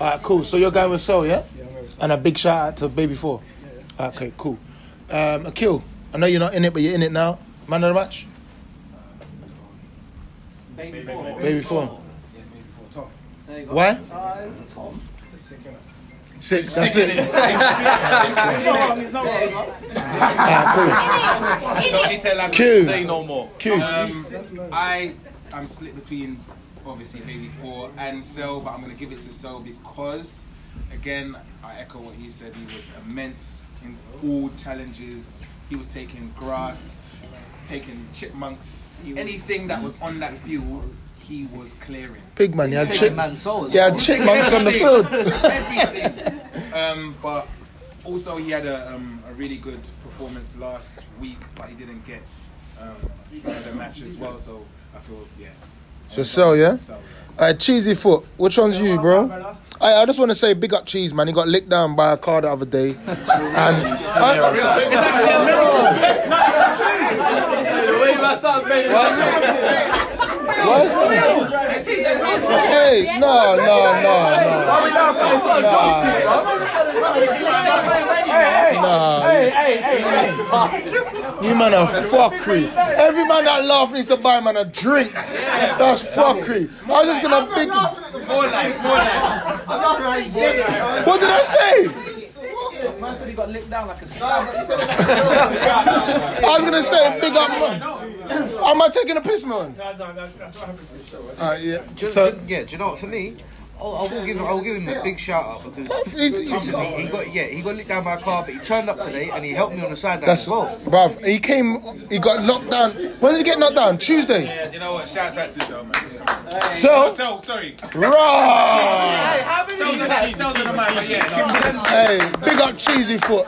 All right, cool. So you're going with Sol, yeah? Yeah, I'm very sorry. And a big shout out to Baby Four. Okay, cool. Um, Akil, I know you're not in it, but you're in it now. Man of the match, Baby four. Baby Four. Tom. There you go. Why? Uh, Tom. Six. That's it. He's not wrong. He's not wrong. Ah, Don't need to elaborate. Q. Say no more. Q. Um, I am split between obviously Baby Four and Cell, but I'm going to give it to Cell because, again, I echo what he said. He was immense in all challenges. He was taking grass, taking chipmunks, anything that was on that field, he was clearing. Big man, you had Big chick. man soul as You well. had chipmunks on the field. Everything. um, but also he had a, um, a really good performance last week, but he didn't get um, the match as well. So I feel yeah. So Cell, yeah. So, Uh, cheesy foot. Which one's you, bro? I, I just want to say big up cheese, man. He got licked down by a car the other day, and Why is Hey, no, no, no, no. Nah. You man are fuckery. Every man that laugh needs to buy man a drink. That's fuckery. I was just gonna big. more like, more like. What did I say? Man said he got licked down like a slab. I was gonna say big up man. Am I taking a piss, man? Uh, yeah. Do you- So do you- yeah, So, yeah, do you know what? For me, I'll, I will give him, I will give him a big shout out because he's- recently he got yeah he got licked down by a car, but he turned up today and he helped me on the sideline that's as well. bruv. He came. He got knocked down. When did he get knocked down? Tuesday. Yeah, you know what? Shouts out to Cell, man. So, Cell, sorry. raw. how many Cell's on the- Cell's on the mic, but yeah. no. Hey, big up cheesy foot.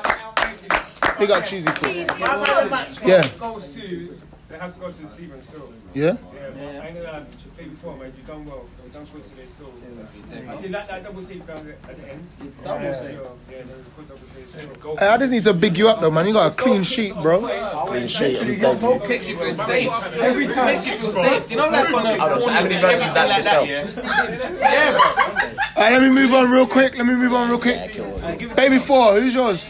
Big up cheesy foot. My man of the match Yeah. goes to. They have to go to the Stevens still. Yeah. Yeah, but I know that you played before, man. You done well. You done good today still. I did like that double save down at the end. Double Yeah, save? Yeah, there was a good double save. Goal. Hey, I just need to big you up though, man. You got a clean sheet, bro. Clean sheet. Makes you feel safe. Every time. Makes you feel safe. You know that's gonna Hold on, so how many verses is that like for that, Cell? yeah? Yeah, bro. Alright, let me move on real quick. Let me move on real quick. Baby four, who's yours?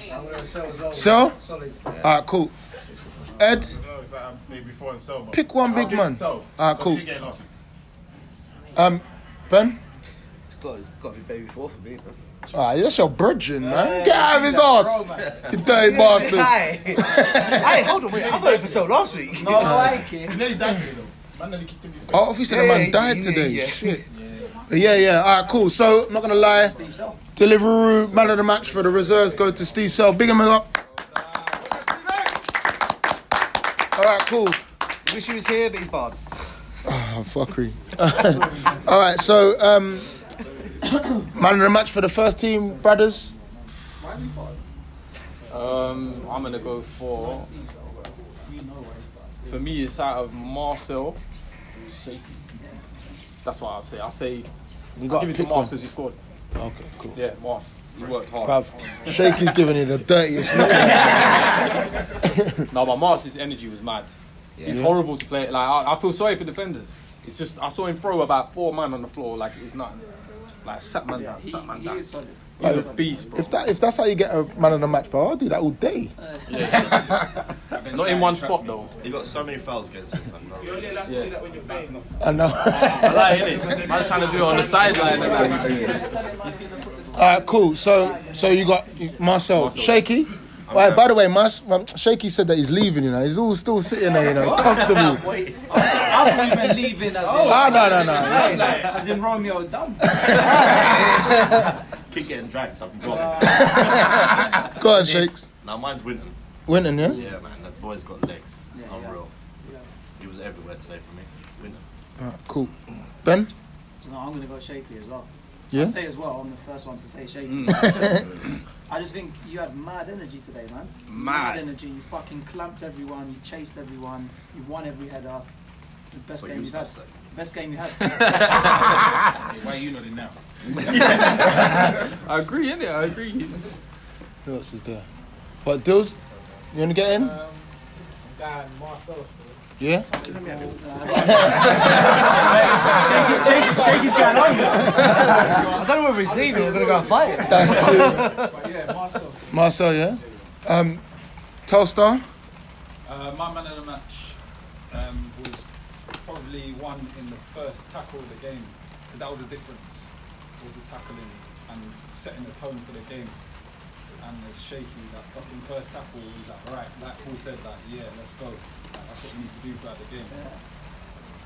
Cell. Solid. Alright, cool. Ed, No, it's like I'm maybe four and so. but Pick one I'll big man. it So. Ah, Because cool. you get it last week. um, Ben. It's got, it's got to be baby four for me, bro. Ah, that's your virgin, man. Get out of his ass, you dirty bastard. Hey, hey, hold on, wait. I voted for so last week. No, I like it. Nearly died today, though. Man nearly kicked him in his face. Oh, if you said the man yeah, died today, yeah. shit. Yeah, yeah. All right, cool. So, I'm not gonna lie. Deliveroo, man of the match for the reserves go to Steve Sell. Big him up. All right, cool. Wish he was here, but he's barred. Oh, fuckery. All right, so um, man of the match for the first team, brothers. Um, I'm gonna go for. For me, it's out of Marcel. Shaky. That's what I'll say. I'll say. You I'll give it to pick Mars because he scored. Okay, cool. Yeah, Mars. He worked hard. Bruv, Shaky's giving it the dirtiest look. no, but Mars' energy was mad. He's Yeah. horrible to play. Like I, I feel sorry for defenders. It's just I saw him throw about four man on the floor like it was nothing. Like sat man down, sat man down. is solid. He's a beast, bro. If that if that's how you get a man of the match, bro, I'll do that all day. Not in one spot though. He got so many fouls against him. You're only allowed to do that when you're playing. I know. I like it. Man's trying to do it on the sideline. and like, All right, cool. So, so you got Marcel, Shaky. All right, by the way, Mas, um, Shaky said that he's leaving. You know, he's all still sitting there, you know, comfortable. I thought you meant leaving as in. Ah, no, no, no. As in Romeo done. Keep getting dragged. I've gone. Go on, Shakes. Now mine's Winton. Winton, yeah. Yeah, man. That boy's got legs. It's unreal. He was everywhere today for me. Winton. All right, cool. Ben. No, I'm going to go shaky as well. Yeah? I say as well, I'm the first one to say shaky. Mm. I just think you had mad energy today, man. Mad. energy. You fucking clamped everyone. You chased everyone. You won every header. The best So game you you've had. gonna say. Best game you had. Hey, why are you nodding now? I agree, innit? I agree. Who else is there? What, Dills? You want to get in? Dan, Marcel still. Yeah? Shaky's going on. I don't know whether he's leaving or we're going to go and fight. That's two. But yeah, Marcel. Marcel, yeah? Um, Telstar? Uh, my man of the match um, was probably one in the first tackle of the game. 'Cause That was the difference. Was the tackling and setting the tone for the game. And the shaky. That fucking first tackle was like right. Like Paul said, that yeah, let's go. Like, that's what we need to do throughout the game.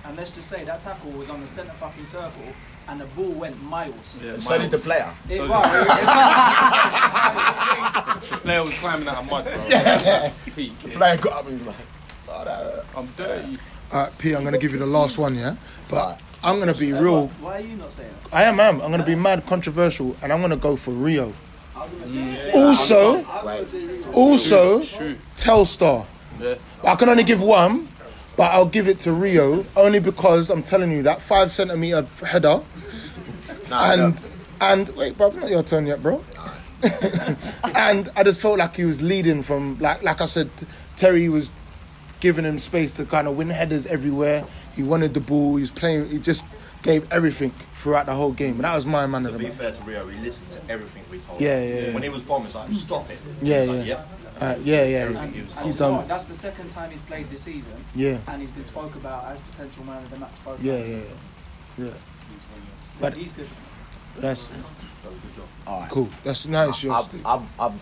and let's just say that tackle was on the centre fucking circle, and the ball went miles. Yeah, So did the player. It So was. The player was climbing out of mud, bro. Peak. The player got up and was like, oh, that. I'm dirty. All right, P, I'm going to give you the last one, yeah? But I'm going to be uh, real. Why are you not saying that? I am, am. I'm going to be mad controversial, and I'm going to go for Rio. I was. Mm. Also, I was gonna say Rio. also, Shoot. Telstar. Yeah. I can only give one, but I'll give it to Rio only because I'm telling you that five centimeter header, and and wait, bro, it's not your turn yet, bro. and I just felt like he was leading from like like I said, Terry was giving him space to kind of win headers everywhere. He wanted the ball. He was playing. He just gave everything throughout the whole game, and that was my man To of the match. To be fair to Rio, he listened to everything we told Yeah, him. yeah, yeah. When he was bombing, it's like, stop it. Yeah, Like, yeah. yep. Uh, yeah, yeah. Everything And He you know what? done. That's the second time he's played this season. Yeah, And he's been spoke about as potential man of the match both yeah, times. yeah, yeah. yeah. But He's good. that's All right. cool. That's nice. Your I've, I've, I've,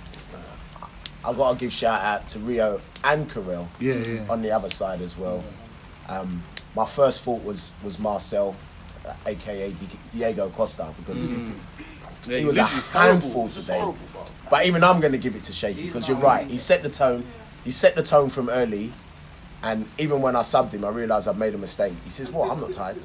I've got to give shout out to Rio and Carell Yeah, yeah. on the other side as well. Um, my first thought was was Marcel, uh, aka Di- Diego Costa, because Yeah, he was a literally is horrible. handful today. horrible. But even I'm going to give it to Shaky because you're right. He set the tone. He set the tone from early, and even when I subbed him, I realised I'd made a mistake. He says, "What? I'm not tired."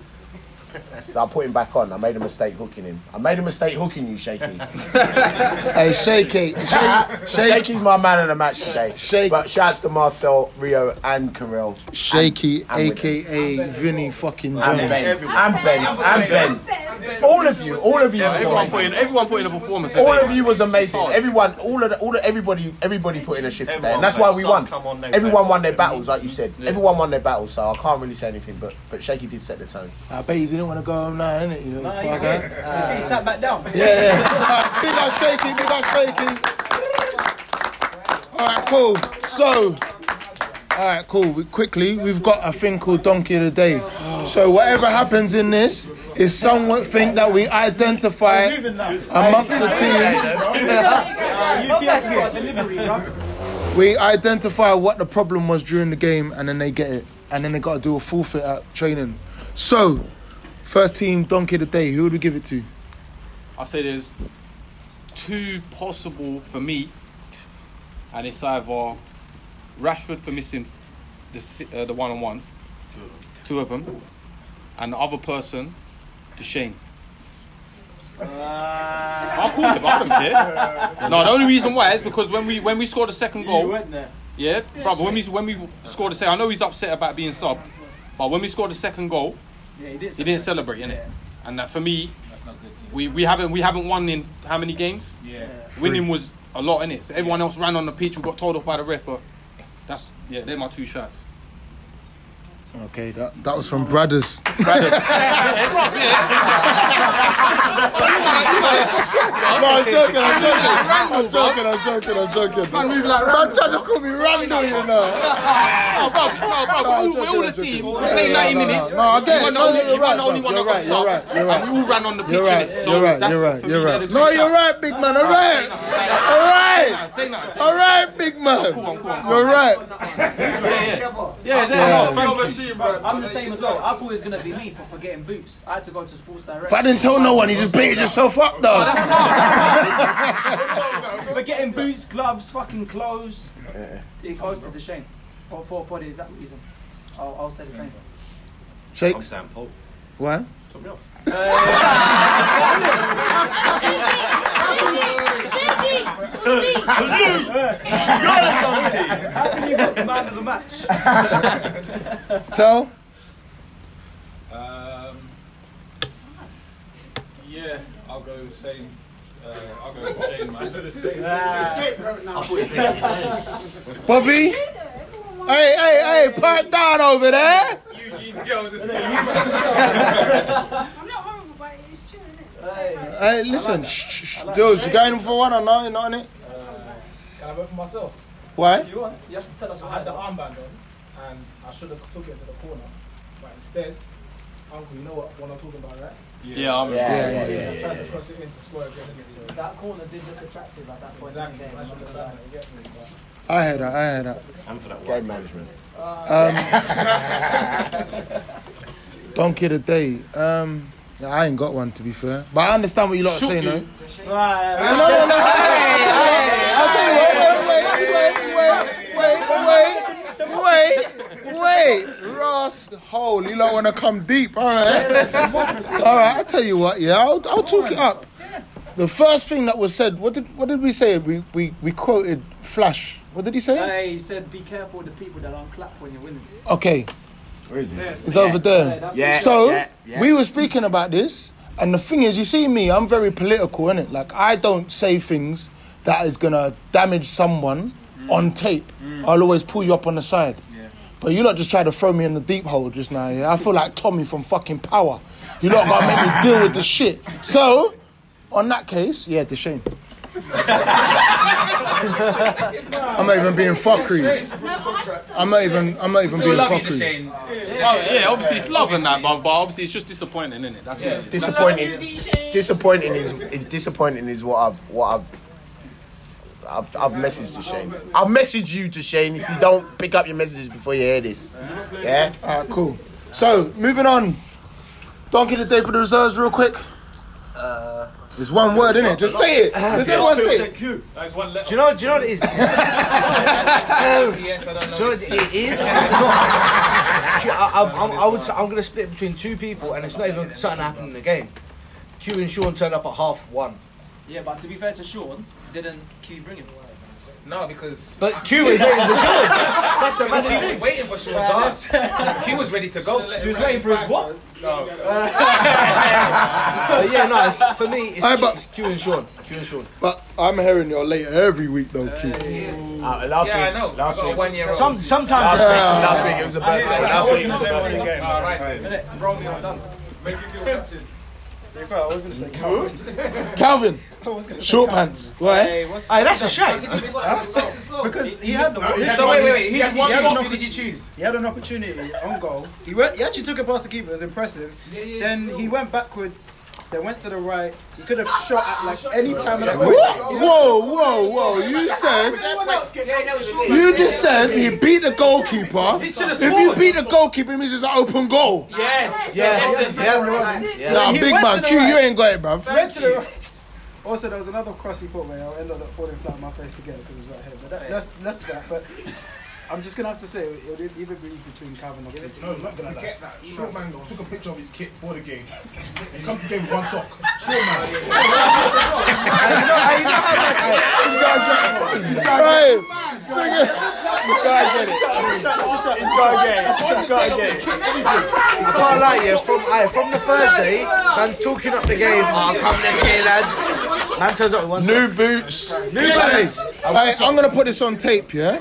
So I put him back on. I made a mistake hooking him. I made a mistake hooking you, Shaky. Hey, Shaky. Shaky. Shaky. Shaky's my man of the match today. Shake- But shouts to Marcel, Rio, and Carell. Shaky, And- and with- aka Vinnie fucking And Jones. Ben. And Ben. And Ben. All of you. All of you. Yeah, everyone amazing. put in, everyone put in a performance. All of you was amazing. Everyone, all of the, all of, everybody, everybody put in a shift today, and that's why we won. come on, they Everyone won their battles, like you said. Everyone won their battles, so I can't really say anything. But but Shaky did set the tone. I bet you didn't want to go home now, innit? You know, Nah, fuck he's that. here. Uh, you see, he sat back down. Yeah, yeah. big up Shaky, big up Shaky. All right, cool. So, all right, cool. We, quickly, we've got a thing called Donkey of the Day. So whatever happens in this is something that we identify amongst the team. UPS got a delivery, bro. We identify what the problem was during the game, and then they get it, and then they got to do a forfeit at training. So, first team donkey of the day. Who would we give it to? I say there's two possible for me, and it's either Rashford for missing the uh, the one on ones, two of them, and the other person, Deshane. I'll call him. I don't care. No, the only reason why is because when we when we scored the second goal, You went there. yeah, brother. When we when we scored the second, I know he's upset about being subbed, but when we scored the second goal, Yeah, he did. he didn't celebrate, innit? Yeah. And that for me, That's not good. Team. we, we haven't we haven't won in how many games? yeah. Winning was a lot in it. So everyone else ran on the pitch. We got told off by the ref, but that's yeah, they're my two shots. Okay, that, that was from Brothers. No, I'm joking, I'm joking. I'm joking, I'm joking, I'm joking. Man, move like Man trying to call me Randall, you know. No, bro, no, bro, No, we're all, we're all joking, the team. joking. We played No, 90 no, no. minutes. No, I get You it. No, you're you were right, the only one that You're got right, you're subbed, right. And we all ran on the pitch, You're right. So you're right, you're right, you're right. No, you're right, big man, all right. All right. Say that, say All right, big man. You're right. Yeah, Yeah, yeah. no, thank you. I'm the same as well. I thought it was gonna be me for forgetting boots. I had to go to Sports Direct. But I didn't tell no one. You just baited yourself up, though. forgetting boots, gloves, fucking clothes. He posted the shame for for for the exact reason. I'll, I'll say the same. I'm Shakes. Sam Pope. Why? Took me off. Uh, How can you got the man of the match? Tell. Um, yeah, I'll go same. Uh, I'll go Shane, man. Bobby. Hey, hey, hey, pipe down over there. Eugene's girl this I'm not horrible, but it's true? Hey, listen. Shh, shh. Dudes, you going in for one or no? You're not in it? Can I vote for myself? Why? You want? You have to tell us I had the armband on, and I should have took it to the corner, but instead, Uncle, you know what one I'm talking about, right? Yeah, I'm. Yeah, yeah, I yeah, trying to cross it in to score again, innit? So That corner did look attractive at that point exactly, in the I game. should have done that. You get me? But I heard that. I heard that. And for that one. Game management. Um, donkey of the day. Um, I ain't got one to be fair, but I understand what you lot are saying. though. No, no, no, no. Hey, I'll tell you what. Wait, wait, wait, wait, wait, wait, wait. Ross Hole, you lot want to come deep, all right? All right, I'll tell you what. Yeah, I'll, I'll talk it up. The first thing that was said, what did what did we say? We we, we quoted Flash. What did he say? Hey, he said, "Be careful with the people that don't clap when you're winning." Okay, Where is he? it's over there. that's Yeah. So yeah, yeah. we were speaking about this, and the thing is, you see me, I'm very political, innit? Like I don't say things that is gonna damage someone on tape. Mm. I'll always pull you up on the side. But you lot just try to throw me in the deep hole just now. Yeah? I feel like Tommy from fucking Power. You lot gotta make me deal with the shit. So, on that case, yeah, the shame. I'm not even being fuckery. I'm not even. I'm not even being fuckery. Oh, yeah, obviously it's love and that, but, but obviously it's just disappointing, isn't it? That's what it is. Disappointing. Disappointing is is disappointing is what I've what I've. I've, I've messaged to Shane. I'll message you to Shane if you don't pick up your messages before you hear this. Yeah? Alright, cool. So, moving on. Donkey of the day for the reserves, real quick. Uh, It's one word, innit? Just say it. Just everyone say it. That's one letter. Do you know? Do you know what it is? Yes, I don't know. Do you know what it is? It's not. I, I, I'm, I would. Say, I'm going to split between two people, and it's not even something that happened in the game. Q and Sean turned up at half one, Yeah, but to be fair to Sean, didn't Q bring him? No, because but Q is waiting for Sean. That's the Q matter. was waiting for Sean's ass. Q was ready to go. He was waiting for his what? No. But yeah, no. It's, for me, it's, Aye, Q, but- it's Q and Sean. Q and Sean. But I'm hearing you're late every week, though, Q. uh, last Yeah, I know. Last week, one year old. Some, sometimes last it's week, last week it was a birthday. Last week, it was a birthday. All right. Romeo done. Make you feel captain. I was going to say Calvin. Calvin, I was going to say short Calvin. pants. Why? Hey, what's Hey, that's a shame. Because he had the So wait, wait, wait. Who He had did you one choose? Who did you choose? He had an opportunity on goal. He went. He actually took it past the keeper. It was impressive. then he went backwards. Then went to the right. He could have shot at like any time of the Whoa, whoa, whoa, whoa. You said, you just said he beat the goalkeeper. If you beat the goalkeeper, it means it's an open goal. Yes. Yeah, yeah, yeah. Nah, big man, to Q, you ain't got it, bruv. Went to the right. Also, there was another cross he put where I ended up falling flat on my face to get it because it was right here. But that, that's less of that. But I'm just gonna have to say it would either be between Calvin or Keith. No, not gonna get that. Short man took a picture of his kit for the game. He comes to the game with one sock. Short man. Right. Sing it. He's got it. He's got it. He's got it. I can't lie, yeah. From aye, from the Thursday, man's talking up the games. Oh, come let's get it, lads. Man turns up with one New sock. boots. New Hey, boots. hey, I'm gonna put this on tape, yeah?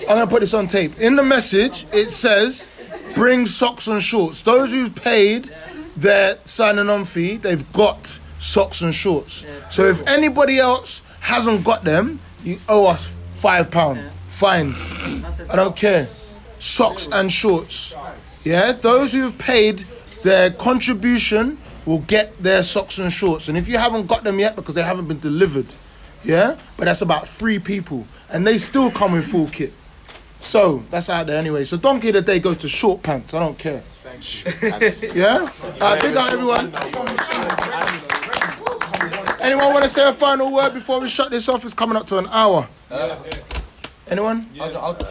I'm gonna put this on tape. In the message, it says, bring socks and shorts. Those who've paid their signing on fee, they've got socks and shorts. So if anybody else hasn't got them, you owe us five pound fines. I don't care. Socks and shorts. Yeah, those who've paid their contribution will get their socks and shorts. And if you haven't got them yet because they haven't been delivered, yeah, but that's about three people, and they still come in full kit. So that's out there anyway. So donkey of the day goes to short pants. I don't care. Yeah. Uh, big up everyone. Anyone want to say a final word before we shut this off? It's coming up to an hour. Anyone?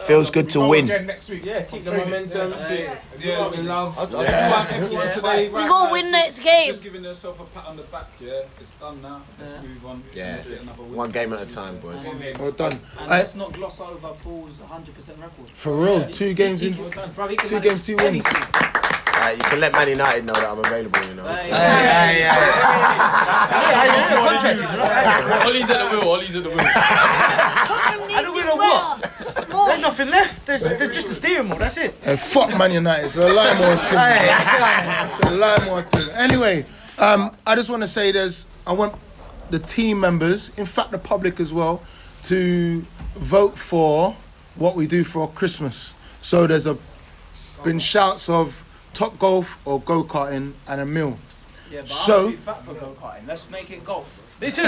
Feels good to win. Again next week. Yeah, keep the momentum. Yeah, Yeah. in love. Yeah. Everyone today. We gotta win next game. Just giving yourself a pat on the back, yeah. It's done now. Let's move on. Yeah. Let's get another win. One game at a time, boys. Well done. And I- let's not gloss over Paul's 100% record. For real, two games in, Bruv, he can two manage games, two wins. Uh, you can let Man United know that I'm available, you know. Ole's at the wheel. Ole's at the wheel. I don't know what. There's nothing left. There's, there's just the steering wheel. That's it. Hey, fuck Man United. It's a Limeware team. It's a Limeware team. Anyway, um, I just want to say there's, I want the team members, in fact the public as well, to vote for what we do for Christmas. So there's a been shouts of top golf or go karting and a meal. Yeah, but So- I'm too fat for go karting. Let's make it golf. Me too.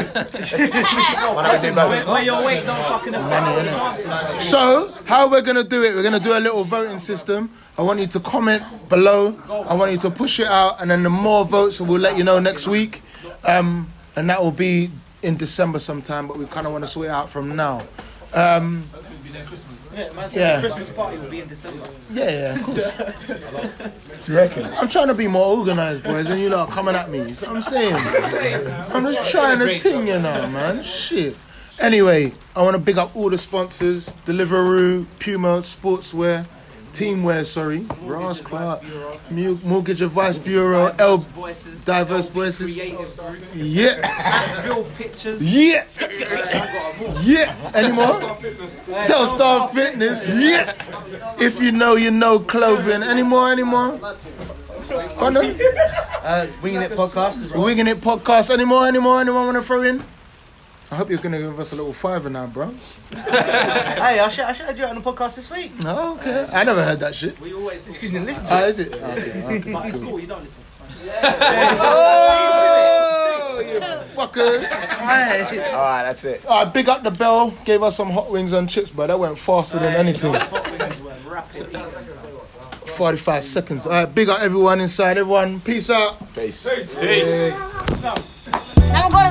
where, where your weight don't fucking affect the chances. So, how we're gonna do it? We're gonna do a little voting system. I want you to comment below. I want you to push it out, and then the more votes, we'll let you know next week. Um, and that will be in December sometime. But we kind of want to sort it out from now. Um, Yeah, man said Yeah. the Christmas party will be in December. yeah, yeah, of course. You reckon? I'm trying to be more organised, boys, and you lot are coming at me. So I'm saying, I'm just trying to ting, you know, man. Shit. Anyway, I want to big up all the sponsors: Deliveroo, Puma, Sportswear, Teamwear. Sorry, Ross Clark, Mu- Mortgage Advice Bureau, L, Voices, Diverse LT Voices. Creative Yeah, Still Pictures. yeah, I got 'em all. yeah. Any more? Telstar Fitness. Yeah. If you know, you know. Clothing. Any more? Any more? Oh. Uh, Winging It podcast as well. Winging It podcast. Any more? Any more? Anyone want to throw in? I hope you're gonna give us a little fiver now, bro. hey, I should, I should have do it on the podcast this week. No, okay. I never heard that shit. We always Excuse me, listen to Ah, it. is it? Okay, okay. But it's cool. cool, you don't listen. It's fine. Oh, you fucker. All right, that's it. All right, big up the bell. Gave us some hot wings and chips, but that went faster than anything. Hot wings were rapid. 45 seconds. All right, big up everyone inside. Everyone, peace out. Peace. Peace. Now I'm gonna